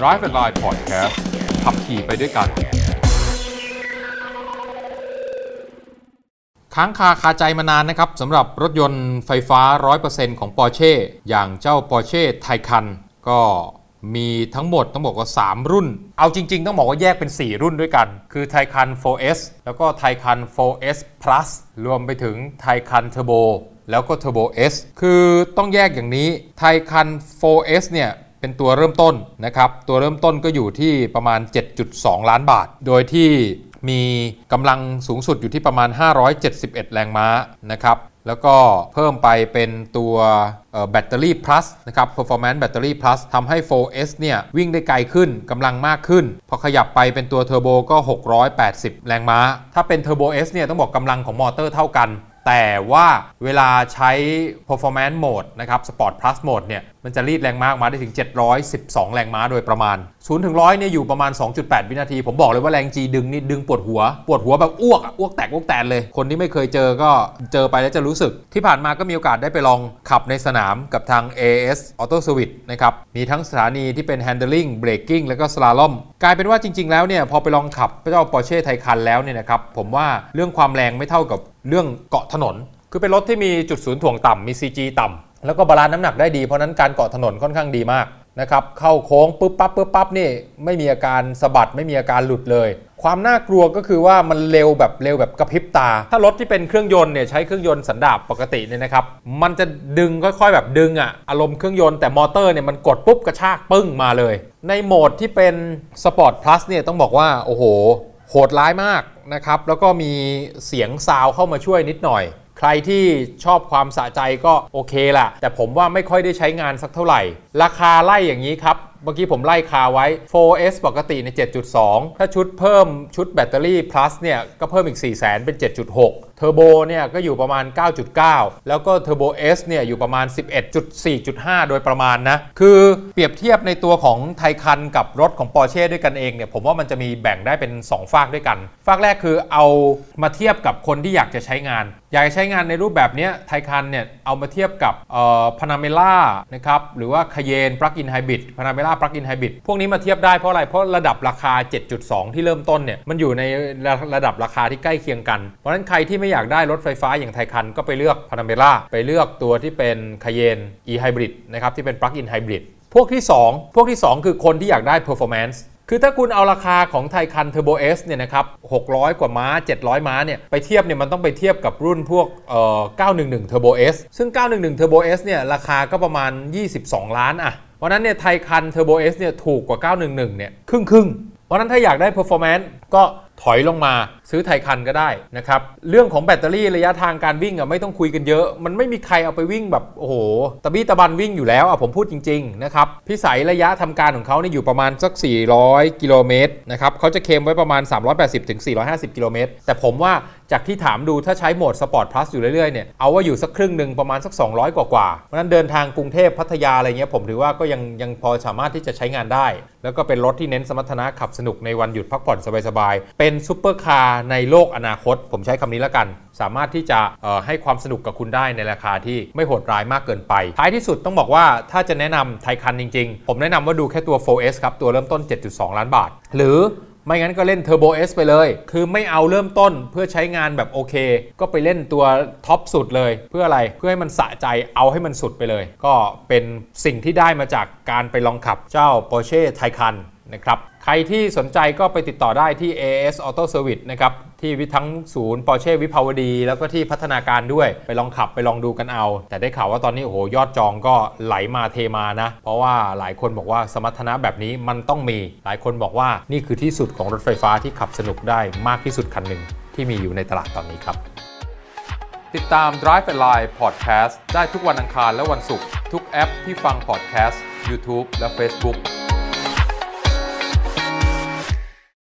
Drive and Line Podcast ขับขี่ไปด้วยกัน ค้างคาคาใจมานานนะครับสำหรับรถยนต์ไฟฟ้า 100%ของ Porsche อย่างเจ้า Porsche Taycan ก็มีทั้งหมดต้องบอกว่า 3 รุ่น เอาจริง ๆ ต้องบอกว่าแยกเป็น 4 รุ่นด้วยกัน คือ Taycan 4S แล้วก็ Taycan 4S Plus รวมไปถึง Taycan Turbo แล้วก็ Turbo S คือต้องแยกอย่างนี้ Taycan 4S เนี่ย เป็นตัวเริ่มต้นนะครับ ตัวเริ่มต้นก็อยู่ที่ประมาณ 7.2 ล้านบาท โดยที่มีกำลังสูงสุดอยู่ที่ประมาณ 571 แรงม้านะครับแล้วก็เพิ่มไปเป็นตัวแบตเตอรี่ plus นะครับ performance battery plus ทำให้ 4S เนี่ยวิ่งได้ไกลขึ้นกำลังมากขึ้น พอขยับไปเป็นตัวเทอร์โบก็ 680 แรงม้า ถ้าเป็น Turbo S เนี่ยต้องบอกกำลังของมอเตอร์เท่ากัน แต่ว่าเวลาใช้ performance mode นะครับ sport plus mode เนี่ย มันจะรีดแรงม้ามาได้ถึง 712 แรงม้าโดยประมาณ 0 ถึง 100 เนี่ย อยู่ประมาณ 2.8 วินาที ผมบอกเลยว่าแรง G ดึงนี่ดึงปวดหัว ปวดหัวแบบอ้วก อ้วกแตก อ้วกแตนเลย คนที่ไม่เคยเจอก็เจอไปแล้วจะรู้สึก ที่ผ่านมาก็มีโอกาสได้ไปลองขับในสนามกับทาง AS Auto Service นะครับ มีทั้งสถานีที่เป็น handling braking แล้วก็ slalom กลายเป็นว่าจริง ๆ แล้วเนี่ย พอไปลองขับเจ้า Porsche Taycan แล้วเนี่ยนะครับ ผมว่าเรื่องความแรงไม่เท่ากับ เรื่องเกาะถนน คือเป็นรถที่มีจุดศูนย์ถ่วงต่ำมี CG ต่ำแล้วก็ balance น้ำหนักได้ดี เพราะนั้นการเกาะถนนค่อนข้างดีมากนะครับเข้าโค้งปุ๊บปั๊บปุ๊บปั๊บนี่ไม่มีอาการสะบัดไม่มีอาการหลุดเลย ความน่ากลัวก็คือว่ามันเร็วแบบเร็วแบบกระพริบตา ถ้ารถที่เป็นเครื่องยนต์เนี่ยใช้เครื่องยนต์สันดาปปกติเนี่ยนะครับมันจะดึงค่อยๆแบบดึงอะอารมณ์เครื่องยนต์แต่มอเตอร์เนี่ยมันกดปุ๊บกระชากปึ้งมาเลย ในโหมดที่เป็นSport Plus เนี่ยต้องบอกว่าโอ้โห โหดร้ายมากนะครับ แล้วก็มีเสียงซาวเข้ามาช่วยนิดหน่อย ใครที่ชอบความสะใจก็โอเคล่ะแต่ผมว่าไม่ค่อยได้ใช้งานสักเท่าไหร่ ราคาไล่อย่างนี้ครับ เมื่อกี้ผมไล่ค้างไว้ 4S ปกติใน 7.2 ถ้าชุดเพิ่มชุดแบตเตอรี่ plus เนี่ยก็เพิ่มอีก 4 0 0 0 0 0เป็น 7.6 เทอร์โบเนี่ยก็อยู่ประมาณ 9.9 แล้วก็ Turbo S เนี่ยอยู่ประมาณ 11.4.5 โดยประมาณนะ คือเปรียบเทียบในตัวของ Taycan กับรถของ Porsche ด้วยกันเองเนี่ยผมว่ามันจะมีแบ่งได้เป็น 2 ฟากด้วยกัน ฟากแรกคือเอามาเทียบกับคนที่อยากจะใช้งานอยากใช้งานในรูปแบบนี้ Taycan เนี่ยเอามาเทียบกับ Panamera นะครับหรือว่า Cayenne plug-in hybrid Panamera plug-in hybrid พวกนี้มาเทียบได้เพราะอะไร เพราะระดับราคา 7.2 ที่เริ่มต้นเนี่ยมันอยู่ในระระดับราคาที่ใกล้เคียงกัน เพราะฉะนั้นใครที่ไม่อยากได้รถไฟฟ้าอย่าง Taycan ก็ไปเลือก Panamera ไปเลือกตัวที่เป็นCayenne e hybrid นะครับที่เป็น plug-in hybrid พวกที่ 2 พวกที่ 2 คือคนที่อยากได้ performance คือถ้าคุณเอาราคาของ Taycan Turbo S เนี่ยนะครับ 600 กว่าม้า 700 ม้าเนี่ย ไปเทียบเนี่ยมันต้องไปเทียบกับรุ่นพวกเอ่อ911 Turbo S ซึ่ง 911 Turbo S เนี่ยราคาก็ประมาณ 22 ล้านอะเพราะนั้นเนี่ย Taycan Turbo เนี่ยถูกกว่า 911 เนี่ยครึ่งครึ่งเพราะนั้นถ้าอยากได้ performance ก็ ถอยลงมาซื้อ Taycan ก็ได้นะครับ เรื่องของแบตเตอรี่ระยะทางการวิ่งอะไม่ต้องคุยกันเยอะ มันไม่มีใครเอาไปวิ่งแบบ โอ้โหตะบี้ตะบันวิ่งอยู่แล้วอะผมพูดจริง ๆ นะครับพิสัยระยะทำการของเขาเนี่ยอยู่ประมาณสัก 400 กิโลเมตรนะครับเขาจะเคมไว้ประมาณ 380-450 กิโลเมตร แต่ผมว่าจากที่ถามดูถ้าใช้โหมด Sport Plus อยู่เรื่อยๆเนี่ยเอาว่าอยู่สักครึ่งหนึ่งประมาณสัก 200 กว่าๆเพราะนั้นเดินทางกรุงเทพพัทยาอะไรเงี้ยผมถือว่าก็ยังยังพอสามารถที่จะใช้งานได้ แล้วก็เป็นรถที่เน้นสมรรถนะขับสนุกในวันหยุดพักผ่อนสบายๆเป็นซุปเปอร์คาร์ในโลกอนาคต ผมใช้คำนี้แล้วกัน สามารถที่จะให้ความสนุกกับคุณได้ในราคาที่ไม่โหดร้ายมากเกินไป ท้ายที่สุดต้องบอกว่าถ้าจะแนะนำ Taycan จริง ๆ ผมแนะนำว่าดูแค่ตัว 4S ครับ ตัวเริ่มต้น 7.2 ล้านบาท หรือไม่งั้นก็เล่น Turbo S ไปเลย คือไม่เอาเริ่มต้นเพื่อใช้งานแบบโอเค ก็ไปเล่นตัว top สุดเลย เพื่ออะไร เพื่อให้มันสะใจ เอาให้มันสุดไปเลย ก็เป็นสิ่งที่ได้มาจากการไปลองขับเจ้า Porsche Taycan นะครับ ใครที่สนใจก็ไปติดต่อได้ที่ AS Auto Service นะครับ ที่ทั้งศูนย์ Porsche วิภาวดี แล้วก็ที่พัฒนาการด้วยไปลองขับไปลองดูกันเอา แต่ได้ข่าวว่าตอนนี้โอ้โหยอดจองก็ไหลมาเทมานะ เพราะว่าหลายคนบอกว่าสมรรถนะแบบนี้มันต้องมี หลายคนบอกว่านี่คือที่สุดของรถไฟฟ้าที่ขับสนุกได้มากที่สุดคันหนึ่งที่มีอยู่ในตลาดตอนนี้ครับ ติดตาม Drive and Line Podcast ได้ทุกวันอังคารและวันศุกร์ทุกแอปที่ฟัง podcast YouTube และ Facebook